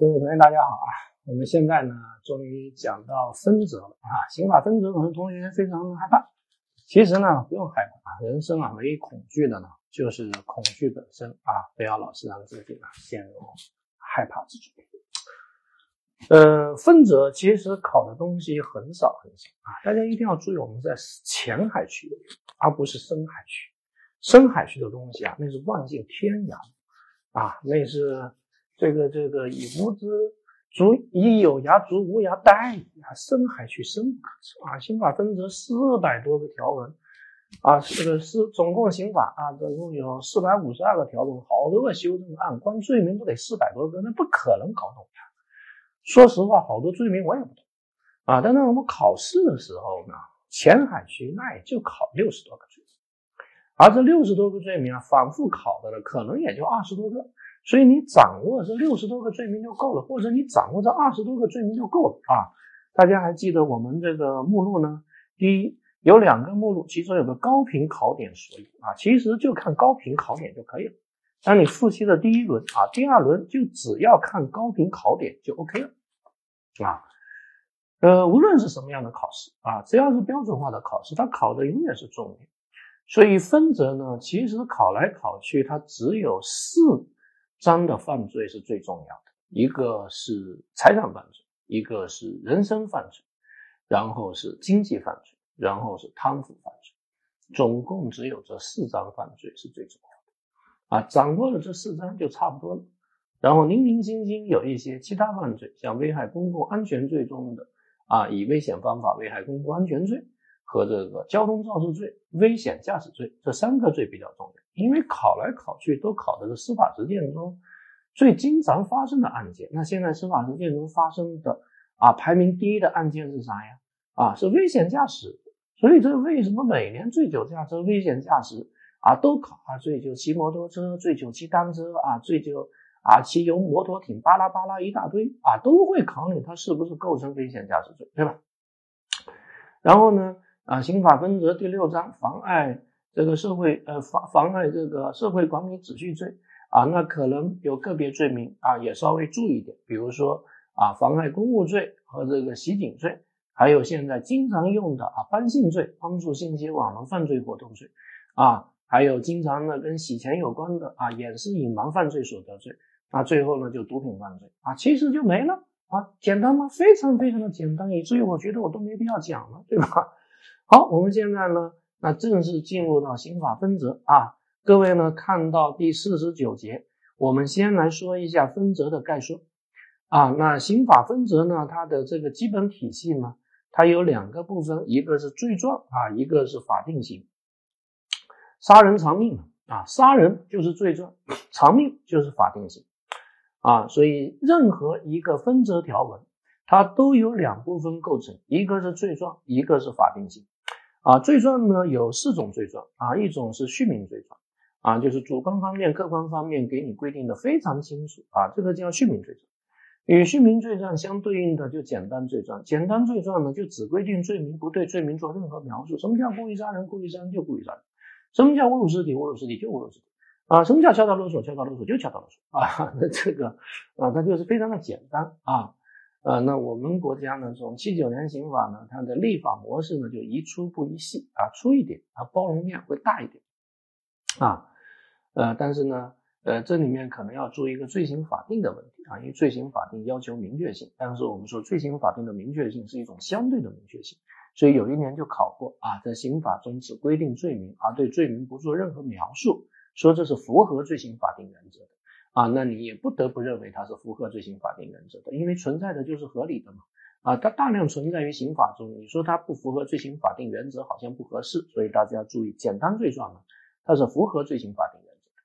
各位同学，大家好啊！我们现在呢，终于讲到分则了啊。刑法分则，可能同学非常的害怕。其实呢，不用害怕啊，人生啊，唯一恐惧的呢，就是恐惧本身啊。不要老是让自己呢陷入害怕之中。呃，分则其实考的东西很少很少啊，大家一定要注意，我们在浅海区，而不是深海区。深海区的东西啊，那是万境天涯啊，那是。这个这个以无知足以有涯足无涯殆矣啊！深海去深啊！刑法分则四百多个条文啊，这个是总共刑法啊，总共有四百五十二个条文，好多个修正案，光罪名都得四百多个，那不可能搞懂呀！说实话，好多罪名我也不懂啊。但是我们考试的时候呢，前海区那也就考六十多个罪名，而这六十多个罪名啊，反复考的呢，可能也就二十多个。所以你掌握这六十多个罪名就够了，或者你掌握这二十多个罪名就够了啊！大家还记得我们这个目录呢？第一有两个目录，其中有个高频考点索引啊，其实就看高频考点就可以了。当你复习的第一轮啊，第二轮就只要看高频考点就 OK 了啊。呃，无论是什么样的考试啊，只要是标准化的考试，它考的永远是重点。所以分则呢，其实考来考去，它只有四。章的犯罪是最重要的，一个是财产犯罪，一个是人身犯罪，然后是经济犯罪，然后是贪腐犯罪，总共只有这四章犯罪是最重要的啊！掌握了这四章就差不多了。然后零零星星有一些其他犯罪，像危害公共安全罪中的啊，以危险方法危害公共安全罪和这个交通肇事罪、危险驾驶罪这三个罪比较重要。因为考来考去都考的是司法实践中最经常发生的案件。那现在司法实践中发生的啊排名第一的案件是啥呀？啊是危险驾驶。所以这为什么每年醉酒驾车、危险驾驶啊都考啊？醉酒骑摩托车、醉酒骑单车啊、醉酒啊骑游摩托艇，巴拉巴拉一大堆啊，都会考你他是不是构成危险驾驶罪，对吧？然后呢啊，刑法分则第六章妨碍。这个社会呃妨妨碍这个社会管理秩序罪啊，那可能有个别罪名啊也稍微注意点，比如说啊妨碍公务罪和这个袭警罪，还有现在经常用的啊颁信罪，帮助信息网络犯罪活动罪啊，还有经常呢跟洗钱有关的啊掩饰隐瞒犯罪所得罪，那最后呢就毒品犯罪啊，其实就没了啊，简单吗？非常非常的简单，以至于我觉得我都没必要讲了，对吧？好，我们现在呢。那正式进入到刑法分则啊，各位呢看到第四十九节，我们先来说一下分则的概述啊。那刑法分则呢，它的这个基本体系呢，它有两个部分，一个是罪状啊，一个是法定刑。杀人偿命啊，杀人就是罪状，偿命就是法定刑啊。所以任何一个分则条文，它都有两部分构成，一个是罪状，一个是法定刑。啊，罪状呢有四种罪状啊，一种是续名罪状啊，就是主观方面、客观方面给你规定的非常清楚啊，这个叫续名罪状。与续名罪状相对应的就简单罪状，简单罪状呢就只规定罪名，不对罪名做任何描述。什么叫故意杀人？故意杀人就故意杀人。什么叫侮辱尸体？侮辱尸体就侮辱尸体。啊，什么叫敲诈勒索？敲诈勒索就敲诈勒索啊，那这个啊，它就是非常的简单啊。呃，那我们国家呢，从七九年刑法呢，它的立法模式呢就宜粗不宜细啊，粗一点啊，包容面会大一点啊，呃，但是呢，呃，这里面可能要注意一个罪行法定的问题啊，因为罪行法定要求明确性，但是我们说罪行法定的明确性是一种相对的明确性，所以有一年就考过啊，在刑法中只规定罪名，而对罪名不做任何描述，说这是符合罪行法定原则的。啊，那你也不得不认为它是符合罪行法定原则的，因为存在的就是合理的嘛。啊，它大量存在于刑法中，你说它不符合罪行法定原则，好像不合适。所以大家要注意，简单罪状呢，它是符合罪行法定原则的。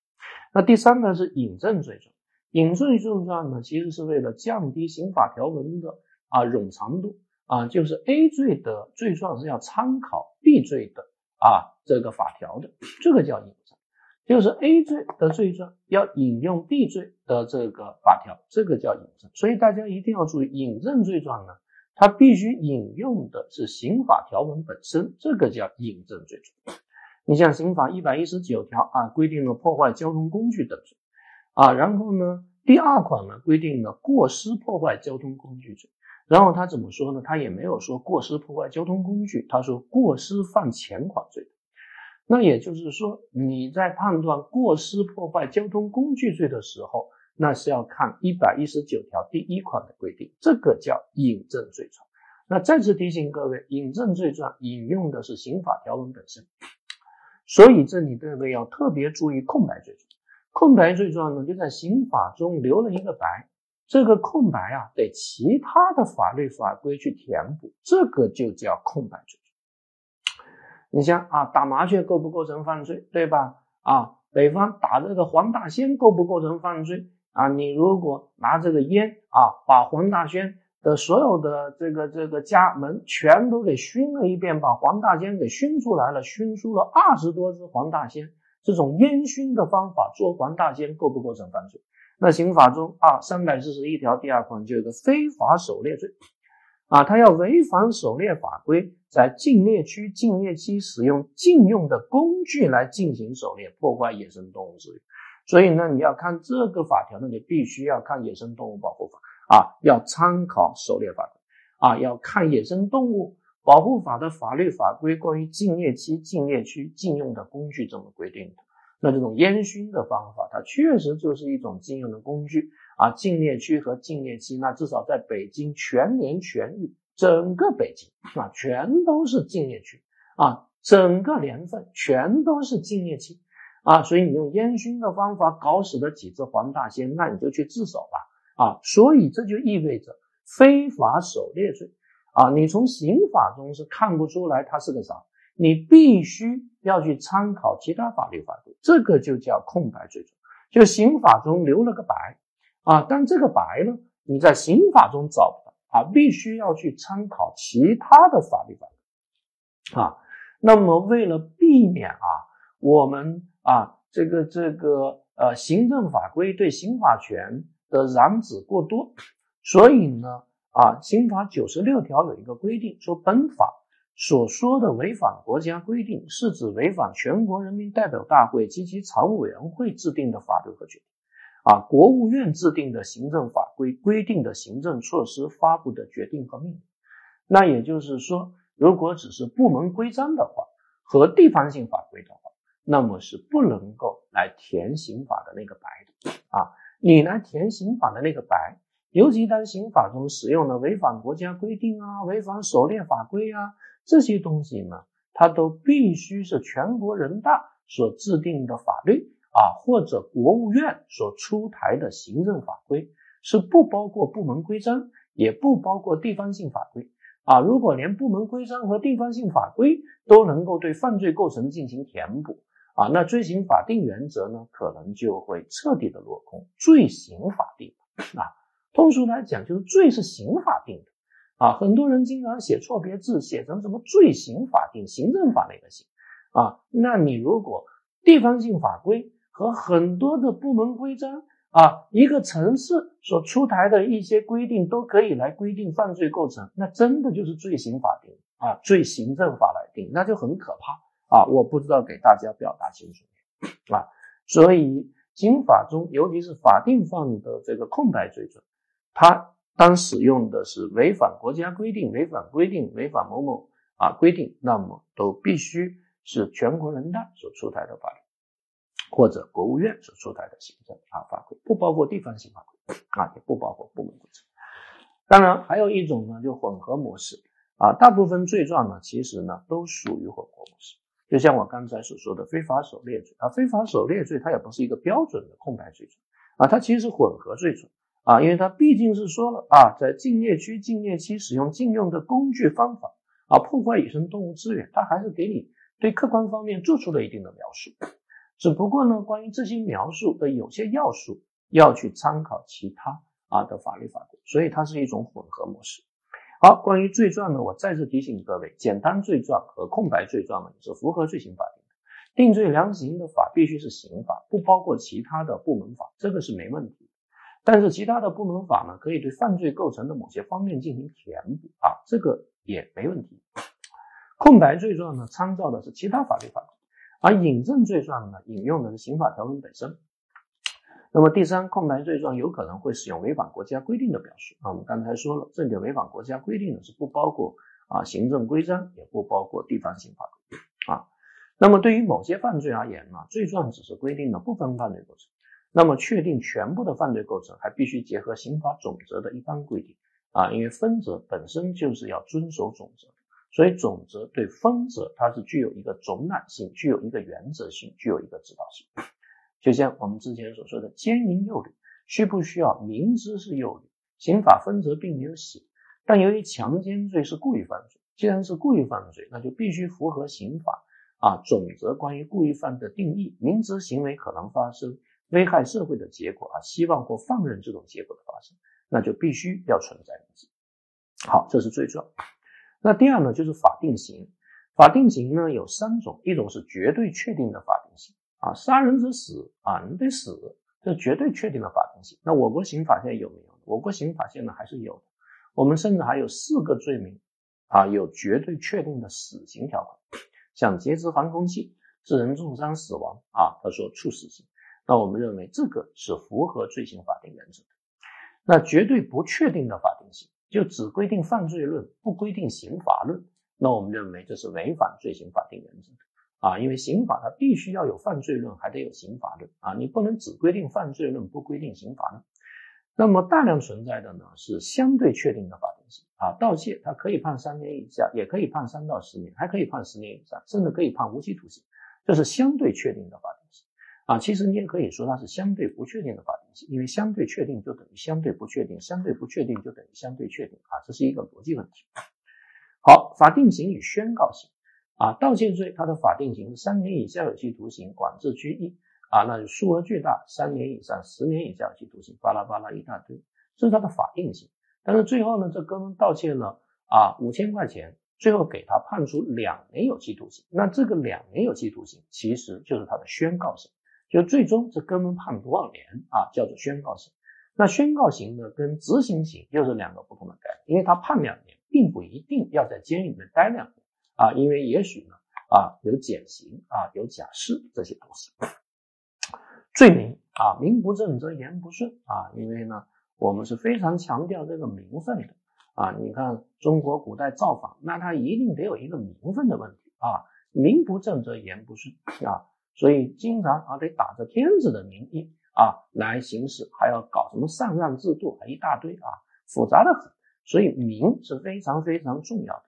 那第三个是引证罪状，引证罪状呢，其实是为了降低刑法条文的啊冗长度啊，就是 A 罪的罪状是要参考 B 罪的啊这个法条的，这个叫引。就是 A 罪的罪状要引用 B 罪的这个法条，这个叫引证。所以大家一定要注意，引证罪状呢，它必须引用的是刑法条文本身，这个叫引证罪状。你像刑法一百一十九条啊，规定了破坏交通工具等罪啊，然后呢，第二款呢规定了过失破坏交通工具罪，然后他怎么说呢？他也没有说过失破坏交通工具，他说过失犯前款罪。那也就是说，你在判断过失破坏交通工具罪的时候，那是要看一百一十九条第一款的规定，这个叫引证罪状。那再次提醒各位，引证罪状引用的是刑法条文本身，所以这里各位要特别注意空白罪状。空白罪状呢，就在刑法中留了一个白，这个空白啊，得其他的法律法规去填补，这个就叫空白罪。你像啊，打麻雀构不构成犯罪，对吧？啊，北方打这个黄大仙构不构成犯罪啊？你如果拿这个烟啊，把黄大仙的所有的这个这个家门全都给熏了一遍，把黄大仙给熏出来了，熏出了二十多只黄大仙，这种烟熏的方法做黄大仙构不构成犯罪？那刑法中啊，三百四十一条第二款就有个非法狩猎罪。啊，他要违反狩猎法规，在禁猎区、禁猎期使用禁用的工具来进行狩猎，破坏野生动物资源。所以呢，你要看这个法条呢，你必须要看野生动物保护法啊，要参考狩猎法啊，要看野生动物保护法的法律法规关于禁猎期、禁猎区禁用的工具怎么规定的。那这种烟熏的方法，它确实就是一种禁用的工具。啊，禁猎区和禁猎期，那至少在北京全年全域，整个北京啊，全都是禁猎区啊，整个年份全都是禁猎期啊，所以你用烟熏的方法搞死了几只黄大仙，那你就去自首吧啊，所以这就意味着非法狩猎罪啊，你从刑法中是看不出来它是个啥，你必须要去参考其他法律法规，这个就叫空白罪状，就刑法中留了个白。啊，但这个白呢，你在刑法中找不到啊，必须要去参考其他的法律法规啊。那么为了避免啊，我们啊这个这个呃行政法规对刑法权的染指过多，所以呢啊，刑法九十六条有一个规定，说本法所说的违反国家规定，是指违反全国人民代表大会及其常务委员会制定的法律和决定。啊，国务院制定的行政法规规定的行政措施发布的决定和命令，那也就是说，如果只是部门规章的话和地方性法规的话，那么是不能够来填刑法的那个白的啊。你来填刑法的那个白，尤其当刑法中使用了违反国家规定啊、违反狩猎法规啊这些东西呢，它都必须是全国人大所制定的法律。啊，或者国务院所出台的行政法规是不包括部门规章，也不包括地方性法规啊。如果连部门规章和地方性法规都能够对犯罪构成进行填补啊，那罪刑法定原则呢，可能就会彻底的落空。罪刑法定啊，通俗来讲就是罪是刑法定的啊。很多人经常写错别字，写成什么罪刑法定，行政法那个刑啊。那你如果地方性法规。和很多的部门规章啊，一个城市所出台的一些规定都可以来规定犯罪构成，那真的就是罪刑法定啊，罪行政法来定，那就很可怕啊！我不知道给大家表达清楚啊。所以刑法中，尤其是法定犯的这个空白罪状，它当使用的是违反国家规定、违反规定、违反某某啊规定，那么都必须是全国人大所出台的法律。或者国务院所出台的行政啊法规，不包括地方性法规啊，也不包括部门规则。当然，还有一种呢，就混合模式啊。大部分罪状呢，其实呢都属于混合模式。就像我刚才所说的非法狩猎罪啊，非法狩猎罪它也不是一个标准的空白罪状啊，它其实是混合罪状啊，因为它毕竟是说了啊，在禁猎区、禁猎期使用禁用的工具方法啊，破坏野生动物资源，它还是给你对客观方面做出了一定的描述。只不过呢，关于这些描述的有些要素要去参考其他啊的法律法规，所以它是一种混合模式。好，关于罪状呢，我再次提醒各位，简单罪状和空白罪状呢是符合罪刑法定的。定罪量刑的法必须是刑法，不包括其他的部门法，这个是没问题。但是其他的部门法呢，可以对犯罪构成的某些方面进行填补啊，这个也没问题。空白罪状呢，参照的是其他法律法规。而引证罪状呢，引用的是刑法条文本身。那么第三，空白罪状有可能会使用违反国家规定的表述啊。我们刚才说了，这里违反国家规定的是不包括啊行政规章，也不包括地方刑法规定啊。那么对于某些犯罪而言呢，罪状只是规定了部分犯罪构成，那么确定全部的犯罪构成，还必须结合刑法总则的一般规定啊。因为分则本身就是要遵守总则，所以总则对分则它是具有一个总揽性，具有一个原则性，具有一个指导性。就像我们之前所说的奸淫幼女，需不需要明知是幼女？刑法分则并没有写，但由于强奸罪是故意犯罪，既然是故意犯罪，那就必须符合刑法啊总则关于故意犯的定义，明知行为可能发生危害社会的结果啊，希望或放任这种结果的发生，那就必须要存在明知。好，这是最重要。那第二呢，就是法定刑。法定刑呢有三种，一种是绝对确定的法定刑。啊，杀人者死啊，你得死，这绝对确定的法定刑。那我国刑法现在有没有？我国刑法现在还是有的。我们甚至还有四个罪名啊，有绝对确定的死刑条款，像劫持航空器、致人重伤死亡啊，他说处死刑。那我们认为这个是符合罪刑法定原则的。那绝对不确定的法定刑，就只规定犯罪论，不规定刑罚论。那我们认为这是违反罪刑法定原则的。啊，因为刑法它必须要有犯罪论，还得有刑罚论啊，你不能只规定犯罪论，不规定刑罚论。那么大量存在的呢是相对确定的法定刑啊，盗窃它可以判三年以下，也可以判三到十年，还可以判十年以上，甚至可以判无期徒刑，这是相对确定的法定啊。其实你也可以说它是相对不确定的法定刑，因为相对确定就等于相对不确定，相对不确定就等于相对确定啊，这是一个逻辑问题。好，法定刑与宣告刑。啊，盗窃罪它的法定刑是三年以下有期徒刑、管制拘役啊，那数额巨大，三年以上、十年以下有期徒刑，巴拉巴拉一大堆，这是它的法定刑。但是最后呢，这哥们盗窃了啊五千块钱，最后给他判处两年有期徒刑。那这个两年有期徒刑其实就是他的宣告刑，就最终这哥们判多少年啊，叫做宣告刑。那宣告刑呢，跟执行刑又是两个不同的概念，因为他判两年，并不一定要在监狱里面待两年。啊，因为也许呢，啊有减刑啊，有假释这些东西。罪名啊，名不正则言不顺啊，因为呢，我们是非常强调这个名分的啊。你看中国古代造反，那他一定得有一个名分的问题啊，名不正则言不顺啊，所以经常啊得打着天子的名义啊来行事，还要搞什么禅让制度，还一大堆啊，复杂的很。所以名是非常非常重要的。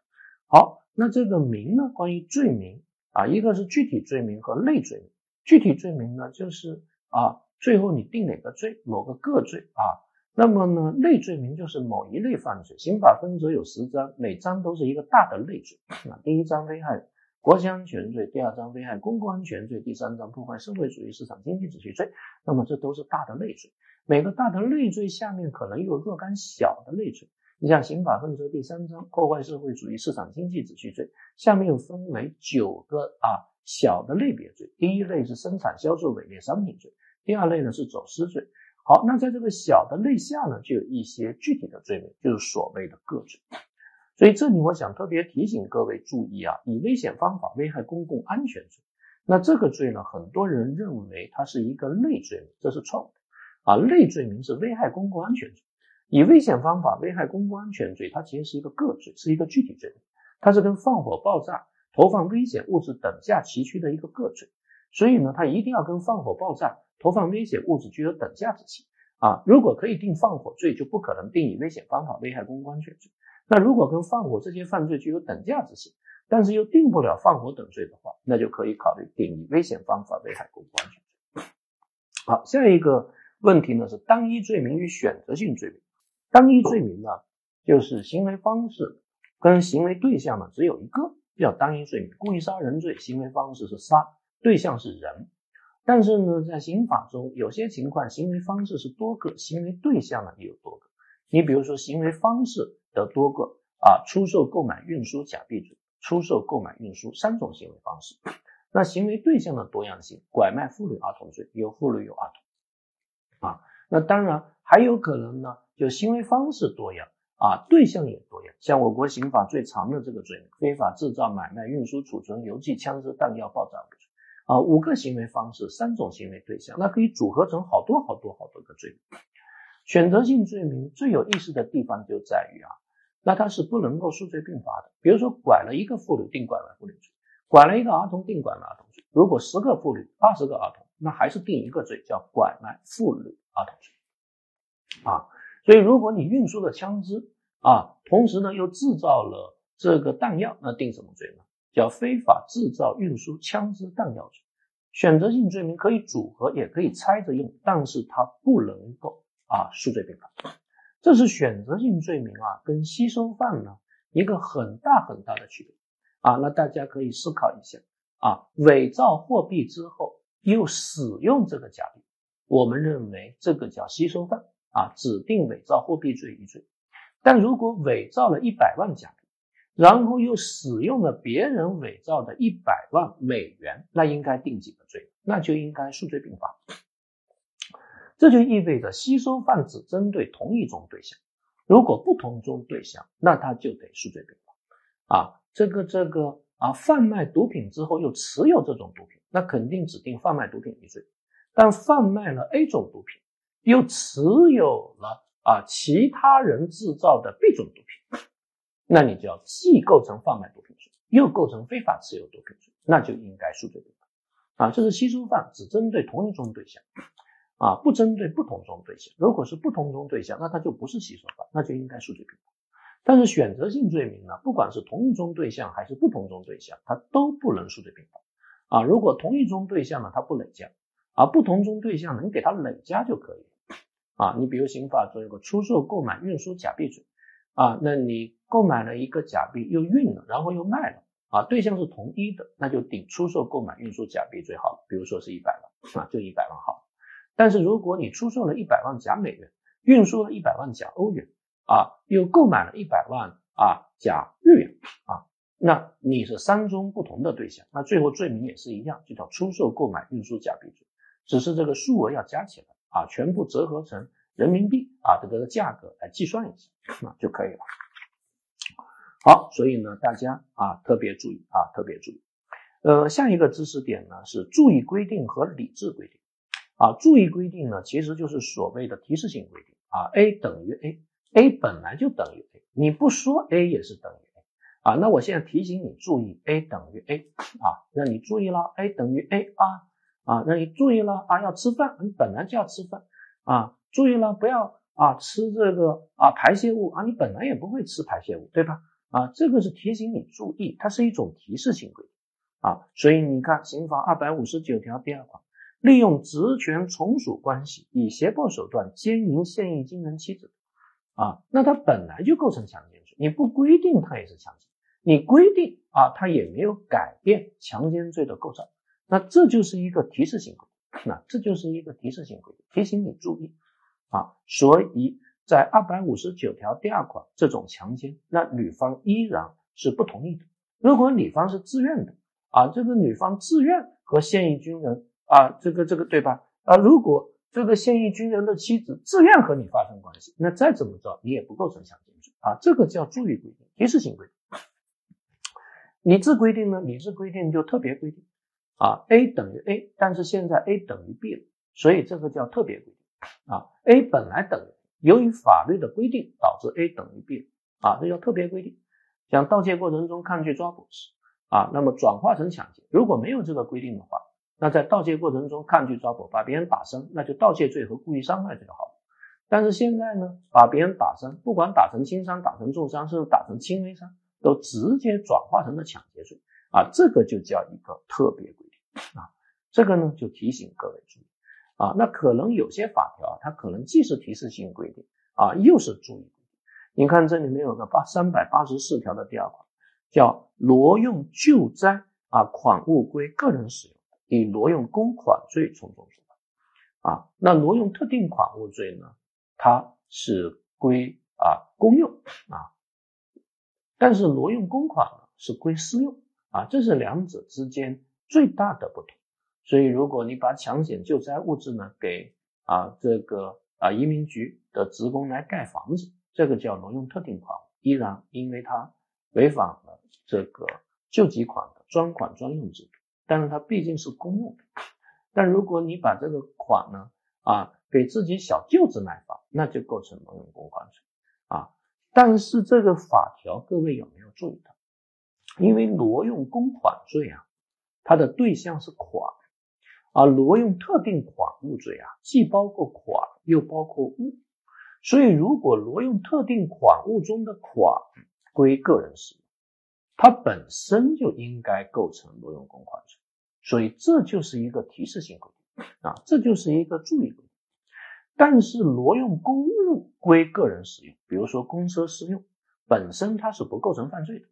好。那这个名呢？关于罪名啊，一个是具体罪名和类罪名。具体罪名呢，就是啊，最后你定哪个罪，某个个罪啊。那么呢，类罪名就是某一类犯罪。刑法分则有十章，每章都是一个大的类罪啊。第一章危害国家安全罪，第二章危害公共安全罪，第三章破坏社会主义市场经济秩序罪。那么这都是大的类罪。每个大的类罪下面可能又有若干小的类罪。你像刑法分则第三章破坏社会主义市场经济秩序罪，下面又分为九个啊小的类别罪。第一类是生产销售伪劣商品罪，第二类呢是走私罪。好，那在这个小的类下呢，就有一些具体的罪名，就是所谓的个罪。所以这里我想特别提醒各位注意啊，以危险方法危害公共安全罪，那这个罪呢，很多人认为它是一个类罪名，这是错误的啊。类罪名是危害公共安全罪。以危险方法危害公共安全罪，它其实是一个个罪，是一个具体罪名，它是跟放火、爆炸、投放危险物质等价齐驱的一个个罪，所以呢，它一定要跟放火、爆炸、投放危险物质具有等价值性啊。如果可以定放火罪，就不可能定以危险方法危害公共安全罪。那如果跟放火这些犯罪具有等价值性，但是又定不了放火等罪的话，那就可以考虑定以危险方法危害公共安全罪。好，下一个问题呢是单一罪名与选择性罪名。单一罪名呢，就是行为方式跟行为对象呢只有一个，叫单一罪名。故意杀人罪行为方式是杀，对象是人。但是呢，在刑法中有些情况，行为方式是多个，行为对象呢也有多个。你比如说，行为方式的多个啊，出售、购买、运输假币罪，出售、购买、运输三种行为方式。那行为对象的多样性，拐卖妇女、儿童罪有妇女有儿童啊。那当然还有可能呢。就行为方式多样啊，对象也多样。像我国刑法最长的这个罪名，非法制造、买卖、运输、储存邮寄、枪支、弹药、爆炸物罪啊，五个行为方式，三种行为对象，那可以组合成好多好多好多个罪名。选择性罪名最有意思的地方就在于啊，那他是不能够数罪并罚的。比如说，拐了一个妇女定拐卖妇女罪，拐了一个儿童定拐卖儿童罪。如果十个妇女、二十个儿童，那还是定一个罪，叫拐卖妇女儿童罪。啊，所以如果你运输了枪支啊，同时呢又制造了这个弹药，那定什么罪呢？叫非法制造、运输枪支弹药罪。选择性罪名可以组合，也可以拆着用，但是它不能够啊数罪并罚。这是选择性罪名啊跟吸收犯呢一个很大很大的区别啊。那大家可以思考一下啊，伪造货币之后又使用这个假币，我们认为这个叫吸收犯啊，指定伪造货币罪一罪。但如果伪造了一百万假币，然后又使用了别人伪造的一百万美元，那应该定几个罪？那就应该数罪并罚。这就意味着吸收犯只针对同一种对象，如果不同种对象，那他就得数罪并罚。啊，这个这个啊，贩卖毒品之后又持有这种毒品，那肯定指定贩卖毒品一罪。但贩卖了 A 种毒品，又持有了啊其他人制造的 B 种毒品。那你就要既构成贩卖毒品罪，又构成非法持有毒品罪，那就应该数罪并罚啊。这是吸收犯，只针对同一种对象啊，不针对不同种对象。如果是不同种对象，那它就不是吸收犯，那就应该数罪并罚。但是选择性罪名呢，不管是同一种对象还是不同种对象，它都不能数罪并罚啊。如果同一种对象呢，它不累加啊，不同种对象能给它累加就可以啊。你比如刑法中有个出售、购买、运输假币罪。啊，那你购买了一个假币，又运了，然后又卖了，啊，对象是同一的，那就顶出售、购买、运输假币罪好了。比如说是一百万，啊，就一百万好。但是如果你出售了一百万假美元，运输了一百万假欧元，啊，又购买了一百万啊假日元，啊，那你是三宗不同的对象，那最后罪名也是一样，就叫出售、购买、运输假币罪，只是这个数额要加起来，啊，全部折合成。人民币啊，的这个价格来计算一下啊就可以了。好，所以呢，大家啊特别注意啊，特别注意。呃，下一个知识点呢是注意规定和理智规定啊。注意规定呢，其实就是所谓的提示性规定啊。A 等于 A，A 本来就等于 A，你不说 A 也是等于 A 啊。那我现在提醒你注意，A 等于 A 啊，那你注意了，A 等于 A 啊啊，那你注意了啊，要吃饭，你本来就要吃饭啊。注意了，不要啊吃这个啊排泄物啊，你本来也不会吃排泄物，对吧？啊，这个是提醒你注意，它是一种提示性规定啊。所以你看，刑法二百五十九条第二款，利用职权从属关系以胁迫手段奸淫现役军人妻子啊，那他本来就构成强奸罪，你不规定他也是强奸，你规定啊，他也没有改变强奸罪的构造，那这就是一个提示性规定，那这就是一个提示性规定，提醒你注意。啊，所以在二百五十九条第二款，这种强奸，那女方依然是不同意的。如果女方是自愿的，啊，这个女方自愿和现役军人啊，这个这个对吧？啊，如果这个现役军人的妻子自愿和你发生关系，那再怎么着你也不构成强奸罪啊，这个叫注意规定、提示性规定。理智规定呢？理智规定就特别规定啊，A 等于 A，但是现在 A 等于 B 了，所以这个叫特别规定。啊，A 本来等于，由于法律的规定导致 A 等于 B，啊，这叫特别规定。像盗窃过程中抗拒抓捕时，啊，那么转化成抢劫。如果没有这个规定的话，那在盗窃过程中抗拒抓捕，把别人打伤，那就盗窃罪和故意伤害罪好了。但是现在呢，把别人打伤，不管打成轻伤、打成重伤，甚至打成轻微伤，都直接转化成了抢劫罪，啊，这个就叫一个特别规定，啊，这个呢就提醒各位注意。啊，那可能有些法条，它可能既是提示性规定啊，又是注意规定。你看这里面有个八三百八十四条的第二款，叫挪用救灾啊款物归个人使用，以挪用公款罪从重处罚。啊，那挪用特定款物罪呢，它是归啊公用啊，但是挪用公款呢是归私用啊，这是两者之间最大的不同。所以，如果你把抢险救灾物资呢给啊这个啊移民局的职工来盖房子，这个叫挪用特定款，依然因为它违反了这个救济款的专款专用制度但是它毕竟是公用。但如果你把这个款呢啊给自己小舅子买房，那就构成挪用公款罪啊。但是这个法条各位有没有注意到？因为挪用公款罪啊，它的对象是款，而挪用特定款物罪啊，既包括款又包括物，所以如果挪用特定款物中的款归个人使用，它本身就应该构成挪用公款罪，所以这就是一个提示性规定啊，这就是一个注意规定。但是挪用公物归个人使用，比如说公车私用，本身它是不构成犯罪的。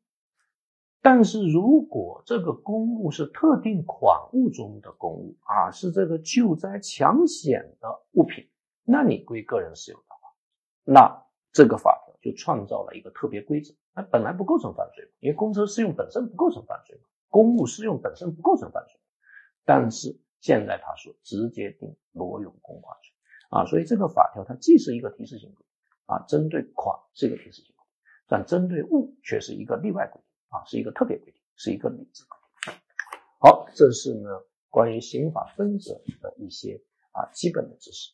但是如果这个公物是特定款物中的公物啊，是这个救灾抢险的物品，那你归个人使用的话，那这个法条就创造了一个特别规则，那本来不构成犯罪，因为公车私用本身不构成犯罪，公务私用本身不构成犯罪，但是现在他说直接定挪用公款罪啊，所以这个法条它既是一个提示性规定啊，针对款是一个提示性规定，但针对物却是一个例外规定。啊，是一个特别规定，是一个理智规定。好，这是呢关于刑法分则的一些啊基本的知识。